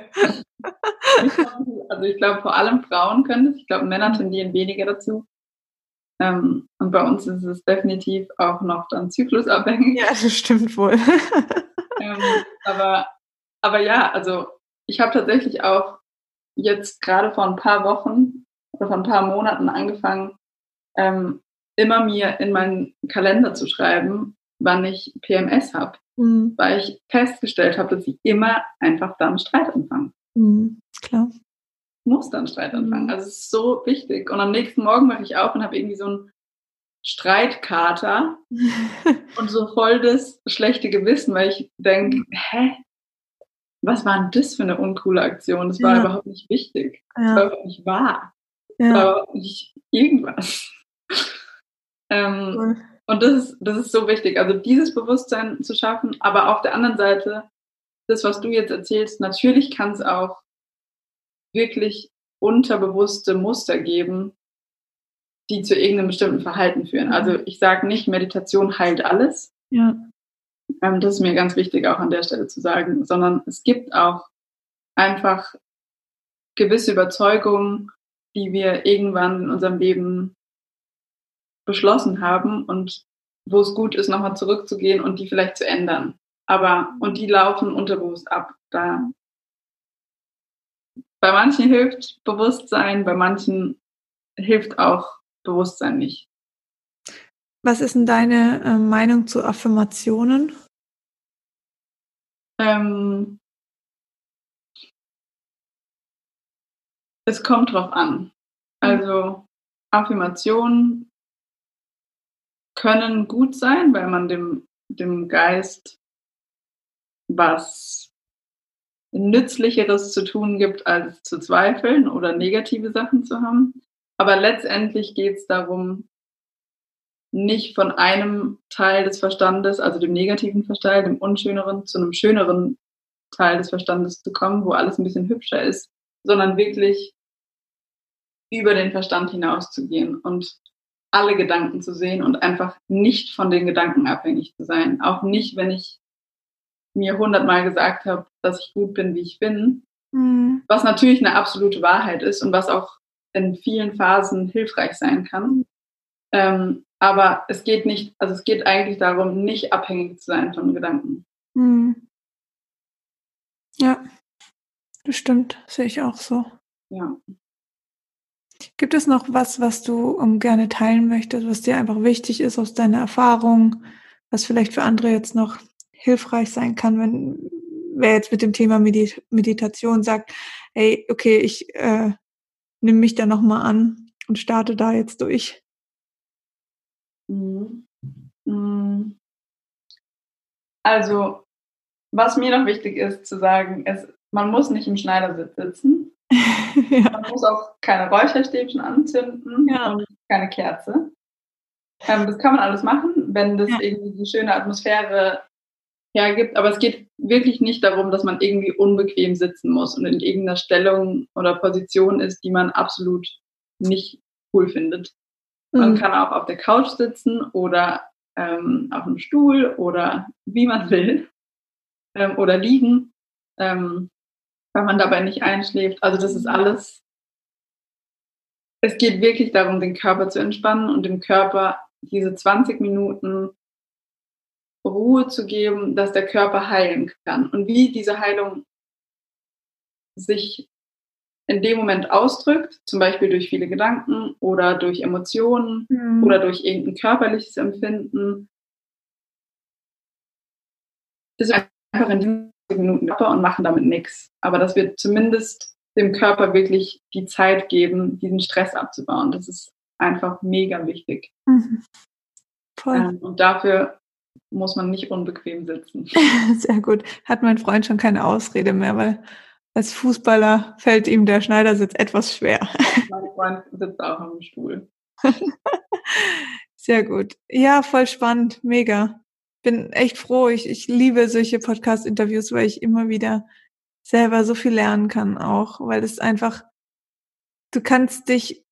also ich glaube, vor allem Frauen können es. Ich glaube, Männer tendieren weniger dazu. Ähm, und bei uns ist es definitiv auch noch dann zyklusabhängig. Ja, das stimmt wohl. ähm, aber, aber ja, also ich habe tatsächlich auch jetzt gerade vor ein paar Wochen oder vor ein paar Monaten angefangen, ähm, immer mir in meinen Kalender zu schreiben, wann ich PMS habe. Mhm. Weil ich festgestellt habe, dass ich immer einfach dann Streit anfange. Mhm, klar muss dann Streit anfangen. Mhm. Also es ist so wichtig. Und am nächsten Morgen mache ich auf und habe irgendwie so einen Streitkater und so voll das schlechte Gewissen, weil ich denke, hä? Was war denn das für eine uncoole Aktion? Das war ja. überhaupt nicht wichtig. Das ja. war überhaupt nicht wahr. Das war überhaupt nicht irgendwas. Ähm, cool. Und das ist, das ist so wichtig. Also dieses Bewusstsein zu schaffen, aber auf der anderen Seite, das, was du jetzt erzählst, natürlich kann es auch wirklich unterbewusste Muster geben, die zu irgendeinem bestimmten Verhalten führen. Also mhm. ich sage nicht, Meditation heilt alles. Ja. Ähm, das ist mir ganz wichtig auch an der Stelle zu sagen, sondern es gibt auch einfach gewisse Überzeugungen, die wir irgendwann in unserem Leben beschlossen haben und wo es gut ist, nochmal zurückzugehen und die vielleicht zu ändern. Aber, und die laufen unterbewusst ab. Da bei manchen hilft Bewusstsein, bei manchen hilft auch Bewusstsein nicht. Was ist denn deine äh, Meinung zu Affirmationen? Ähm, es kommt drauf an. Also Affirmationen können gut sein, weil man dem, dem Geist was Nützlicheres zu tun gibt, als zu zweifeln oder negative Sachen zu haben. Aber letztendlich geht es darum, nicht von einem Teil des Verstandes, also dem negativen Verstand, dem unschöneren, zu einem schöneren Teil des Verstandes zu kommen, wo alles ein bisschen hübscher ist, sondern wirklich über den Verstand hinauszugehen und alle Gedanken zu sehen und einfach nicht von den Gedanken abhängig zu sein. Auch nicht, wenn ich mir hundertmal gesagt habe, dass ich gut bin, wie ich bin. Mhm. Was natürlich eine absolute Wahrheit ist und was auch in vielen Phasen hilfreich sein kann. Ähm, aber es geht nicht, also es geht eigentlich darum, nicht abhängig zu sein von Gedanken. Mhm. Ja, das stimmt, sehe ich auch so. Ja. Gibt es noch was, was du um, gerne teilen möchtest, was dir einfach wichtig ist aus deiner Erfahrung, was vielleicht für andere jetzt noch hilfreich sein kann, wenn wer jetzt mit dem Thema Medit Meditation sagt, hey, okay, ich äh, nehme mich da nochmal an und starte da jetzt durch. Mhm. Mhm. Also, was mir noch wichtig ist zu sagen, ist, man muss nicht im Schneidersitz sitzen. ja. Man muss auch keine Räucherstäbchen anzünden ja. und keine Kerze. Ähm, das kann man alles machen, wenn das ja. irgendwie die schöne Atmosphäre hergibt. Aber es geht wirklich nicht darum, dass man irgendwie unbequem sitzen muss und in irgendeiner Stellung oder Position ist, die man absolut nicht cool findet. Man mhm. kann auch auf der Couch sitzen oder ähm, auf einem Stuhl oder wie man will ähm, oder liegen. Ähm, weil man dabei nicht einschläft. Also das ist alles. Es geht wirklich darum, den Körper zu entspannen und dem Körper diese 20 Minuten Ruhe zu geben, dass der Körper heilen kann. Und wie diese Heilung sich in dem Moment ausdrückt, zum Beispiel durch viele Gedanken oder durch Emotionen mhm. oder durch irgendein körperliches Empfinden, ist einfach in diesen Minuten Körper und machen damit nichts. Aber dass wir zumindest dem Körper wirklich die Zeit geben, diesen Stress abzubauen. Das ist einfach mega wichtig. Mhm. Voll. Ähm, und dafür muss man nicht unbequem sitzen. Sehr gut. Hat mein Freund schon keine Ausrede mehr, weil als Fußballer fällt ihm der Schneidersitz etwas schwer. Mein Freund sitzt auch am Stuhl. Sehr gut. Ja, voll spannend. Mega. Bin echt froh. Ich, ich liebe solche Podcast-Interviews, weil ich immer wieder selber so viel lernen kann auch, weil es einfach, du kannst dich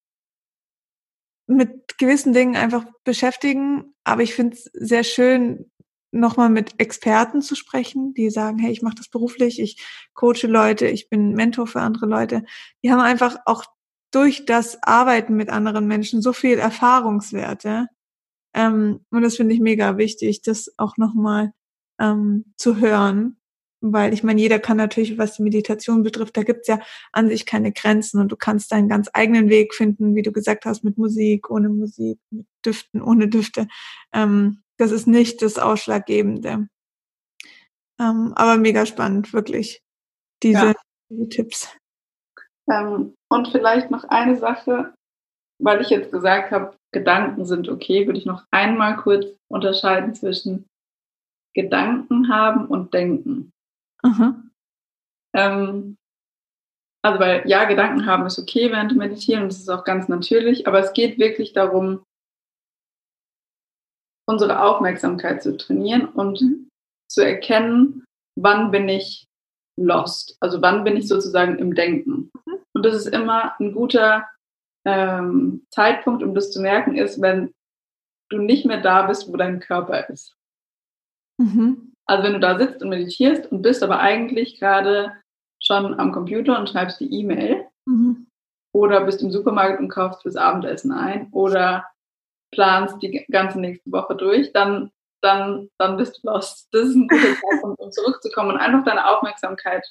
mit gewissen Dingen einfach beschäftigen, aber ich finde es sehr schön, nochmal mit Experten zu sprechen, die sagen, hey, ich mache das beruflich, ich coache Leute, ich bin Mentor für andere Leute. Die haben einfach auch durch das Arbeiten mit anderen Menschen so viel Erfahrungswerte. Ähm, und das finde ich mega wichtig, das auch nochmal ähm, zu hören. Weil ich meine, jeder kann natürlich, was die Meditation betrifft, da gibt's ja an sich keine Grenzen und du kannst deinen ganz eigenen Weg finden, wie du gesagt hast, mit Musik, ohne Musik, mit Düften, ohne Düfte. Ähm, das ist nicht das Ausschlaggebende. Ähm, aber mega spannend, wirklich, diese, ja. diese Tipps. Ähm, und vielleicht noch eine Sache, weil ich jetzt gesagt habe, Gedanken sind okay, würde ich noch einmal kurz unterscheiden zwischen Gedanken haben und Denken. Ähm, also weil ja, Gedanken haben ist okay während dem Meditieren und das ist auch ganz natürlich, aber es geht wirklich darum, unsere Aufmerksamkeit zu trainieren und mhm. zu erkennen, wann bin ich lost, also wann bin ich sozusagen im Denken. Mhm. Und das ist immer ein guter ähm, Zeitpunkt, um das zu merken, ist, wenn du nicht mehr da bist, wo dein Körper ist. Mhm. Also wenn du da sitzt und meditierst und bist aber eigentlich gerade schon am Computer und schreibst die E-Mail mhm. oder bist im Supermarkt und kaufst fürs Abendessen ein oder planst die ganze nächste Woche durch, dann, dann, dann bist du lost. Das ist ein guter Zeitpunkt, um zurückzukommen und einfach deine Aufmerksamkeit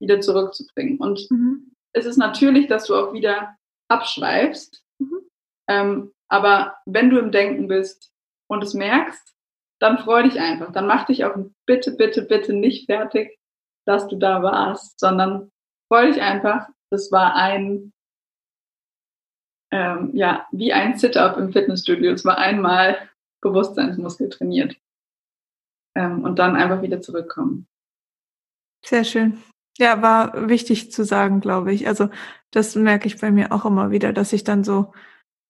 wieder zurückzubringen. Und mhm. es ist natürlich, dass du auch wieder abschweifst. Mhm. Ähm, aber wenn du im Denken bist und es merkst, dann freu dich einfach. Dann mach dich auch bitte, bitte, bitte nicht fertig, dass du da warst, sondern freu dich einfach. Das war ein ähm, ja, wie ein Sit-up im Fitnessstudio. Es war einmal Bewusstseinsmuskel trainiert. Ähm, und dann einfach wieder zurückkommen. Sehr schön. Ja, war wichtig zu sagen, glaube ich. Also das merke ich bei mir auch immer wieder, dass ich dann so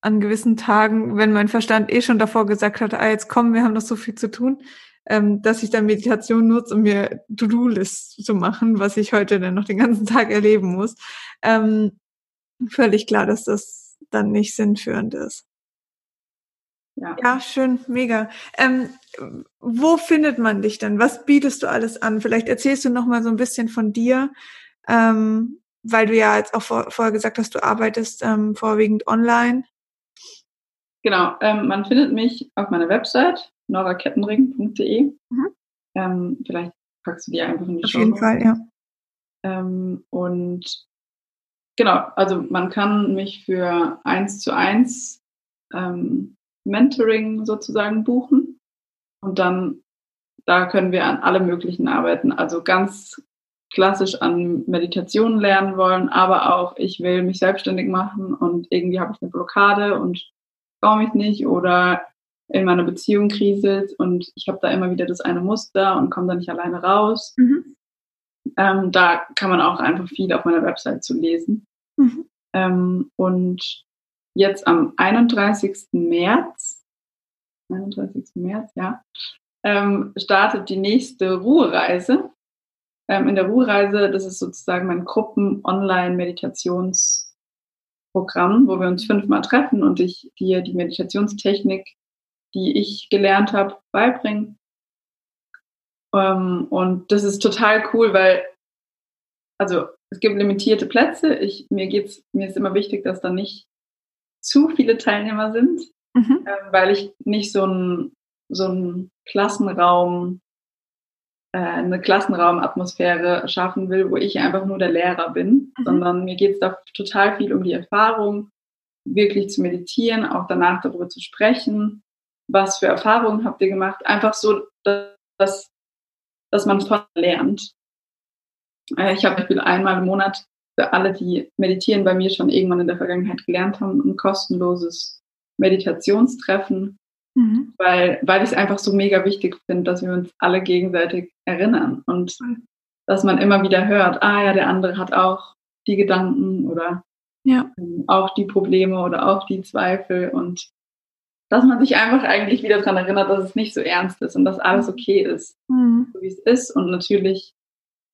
an gewissen Tagen, wenn mein Verstand eh schon davor gesagt hat, ah, jetzt kommen, wir haben noch so viel zu tun, ähm, dass ich dann Meditation nutze, um mir To-Do-Lists zu machen, was ich heute dann noch den ganzen Tag erleben muss. Ähm, völlig klar, dass das dann nicht sinnführend ist. Ja, ja schön, mega. Ähm, wo findet man dich denn? Was bietest du alles an? Vielleicht erzählst du noch mal so ein bisschen von dir, ähm, weil du ja jetzt auch vor, vorher gesagt hast, du arbeitest ähm, vorwiegend online. Genau, ähm, man findet mich auf meiner Website norakettenring.de. Mhm. Ähm, vielleicht packst du die einfach in die Auf Show jeden Fall, ja. Ähm, und genau, also man kann mich für eins zu eins ähm, Mentoring sozusagen buchen und dann da können wir an alle möglichen arbeiten. Also ganz klassisch an Meditation lernen wollen, aber auch ich will mich selbstständig machen und irgendwie habe ich eine Blockade und traue mich nicht oder in meiner Beziehung kriselt und ich habe da immer wieder das eine Muster und komme da nicht alleine raus. Mhm. Ähm, da kann man auch einfach viel auf meiner Website zu lesen. Mhm. Ähm, und jetzt am 31. März, 31. März, ja, ähm, startet die nächste Ruhereise. Ähm, in der Ruhereise, das ist sozusagen mein Gruppen-Online-Meditationsprogramm, wo wir uns fünfmal treffen und ich dir die Meditationstechnik, die ich gelernt habe, beibringe. Ähm, und das ist total cool, weil also es gibt limitierte Plätze. Ich, mir geht's, mir ist immer wichtig, dass da nicht zu viele Teilnehmer sind, mhm. äh, weil ich nicht so ein so ein Klassenraum, äh, eine Klassenraumatmosphäre schaffen will, wo ich einfach nur der Lehrer bin, mhm. sondern mir geht es da total viel um die Erfahrung, wirklich zu meditieren, auch danach darüber zu sprechen, was für Erfahrungen habt ihr gemacht, einfach so, dass, dass man von lernt. Äh, ich habe einmal im Monat für alle, die meditieren, bei mir schon irgendwann in der Vergangenheit gelernt haben, ein kostenloses Meditationstreffen, mhm. weil, weil ich es einfach so mega wichtig finde, dass wir uns alle gegenseitig erinnern und dass man immer wieder hört, ah ja, der andere hat auch die Gedanken oder ja. Ähm, auch die Probleme oder auch die Zweifel und dass man sich einfach eigentlich wieder daran erinnert, dass es nicht so ernst ist und dass alles mhm. okay ist, mhm. so wie es ist. Und natürlich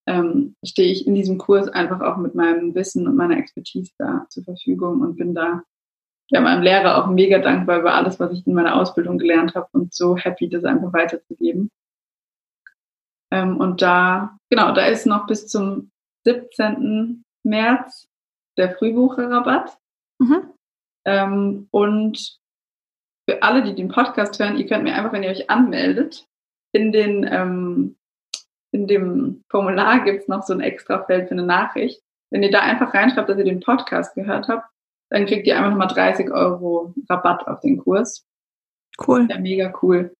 ähm, stehe ich in diesem Kurs einfach auch mit meinem Wissen und meiner Expertise da zur Verfügung und bin da ja meinem Lehrer auch mega dankbar über alles, was ich in meiner Ausbildung gelernt habe und so happy, das einfach weiterzugeben. Ähm, und da, genau, da ist noch bis zum 17. März der Frühbucherrabatt. Mhm. Ähm, und für alle, die den Podcast hören, ihr könnt mir einfach, wenn ihr euch anmeldet, in den ähm, in dem Formular gibt es noch so ein extra Feld für eine Nachricht. Wenn ihr da einfach reinschreibt, dass ihr den Podcast gehört habt, dann kriegt ihr einfach nochmal 30 Euro Rabatt auf den Kurs. Cool. Ja, mega cool,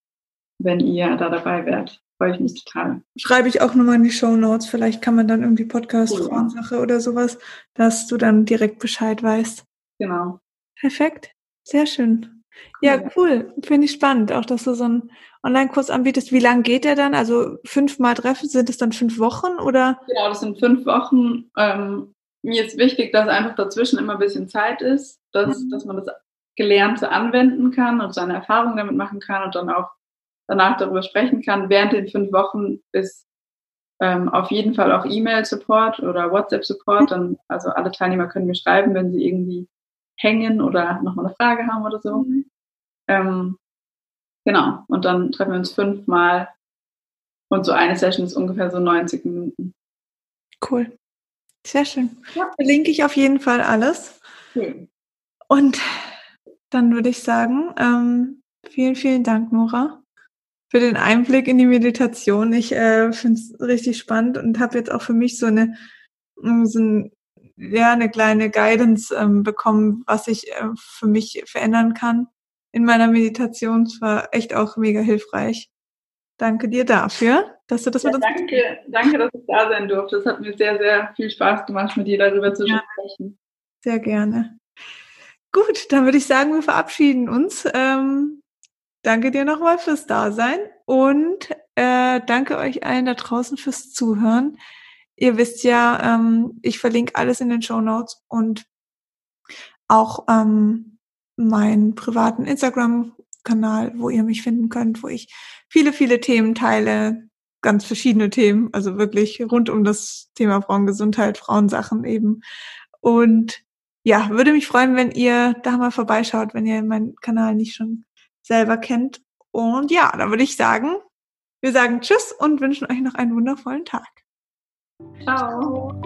wenn ihr da dabei wärt. Freue ich mich total. Schreibe ich auch nochmal in die Show Notes. Vielleicht kann man dann irgendwie Podcast-Frauensache oder sowas, dass du dann direkt Bescheid weißt. Genau. Perfekt. Sehr schön. Ja, cool. Finde ich spannend, auch dass du so einen Online-Kurs anbietest. Wie lang geht der dann? Also fünfmal treffen, sind es dann fünf Wochen oder? Genau, das sind fünf Wochen. Ähm, mir ist wichtig, dass einfach dazwischen immer ein bisschen Zeit ist, dass, mhm. dass man das Gelernte anwenden kann und seine Erfahrungen damit machen kann und dann auch danach darüber sprechen kann. Während den fünf Wochen ist ähm, auf jeden Fall auch E-Mail-Support oder WhatsApp-Support. Mhm. Dann, also alle Teilnehmer können mir schreiben, wenn sie irgendwie hängen oder nochmal eine Frage haben oder so. Mhm. Ähm, genau. Und dann treffen wir uns fünfmal. Und so eine Session ist ungefähr so 90 Minuten. Cool. Sehr schön. Ja. Verlinke ich auf jeden Fall alles. Cool. Und dann würde ich sagen, ähm, vielen, vielen Dank, Nora, für den Einblick in die Meditation. Ich äh, finde es richtig spannend und habe jetzt auch für mich so eine, so ein ja, eine kleine Guidance ähm, bekommen, was ich äh, für mich verändern kann in meiner Meditation. Es war echt auch mega hilfreich. Danke dir dafür, dass du das ja, mit uns Danke, danke, dass ich da sein durfte. Es hat mir sehr, sehr viel Spaß gemacht, mit dir darüber zu ja, sprechen. Sehr gerne. Gut, dann würde ich sagen, wir verabschieden uns. Ähm, danke dir nochmal fürs Dasein und äh, danke euch allen da draußen fürs Zuhören. Ihr wisst ja, ähm, ich verlinke alles in den Show Notes und auch ähm, meinen privaten Instagram-Kanal, wo ihr mich finden könnt, wo ich viele, viele Themen teile, ganz verschiedene Themen, also wirklich rund um das Thema Frauengesundheit, Frauensachen eben. Und ja, würde mich freuen, wenn ihr da mal vorbeischaut, wenn ihr meinen Kanal nicht schon selber kennt. Und ja, dann würde ich sagen, wir sagen Tschüss und wünschen euch noch einen wundervollen Tag. 哈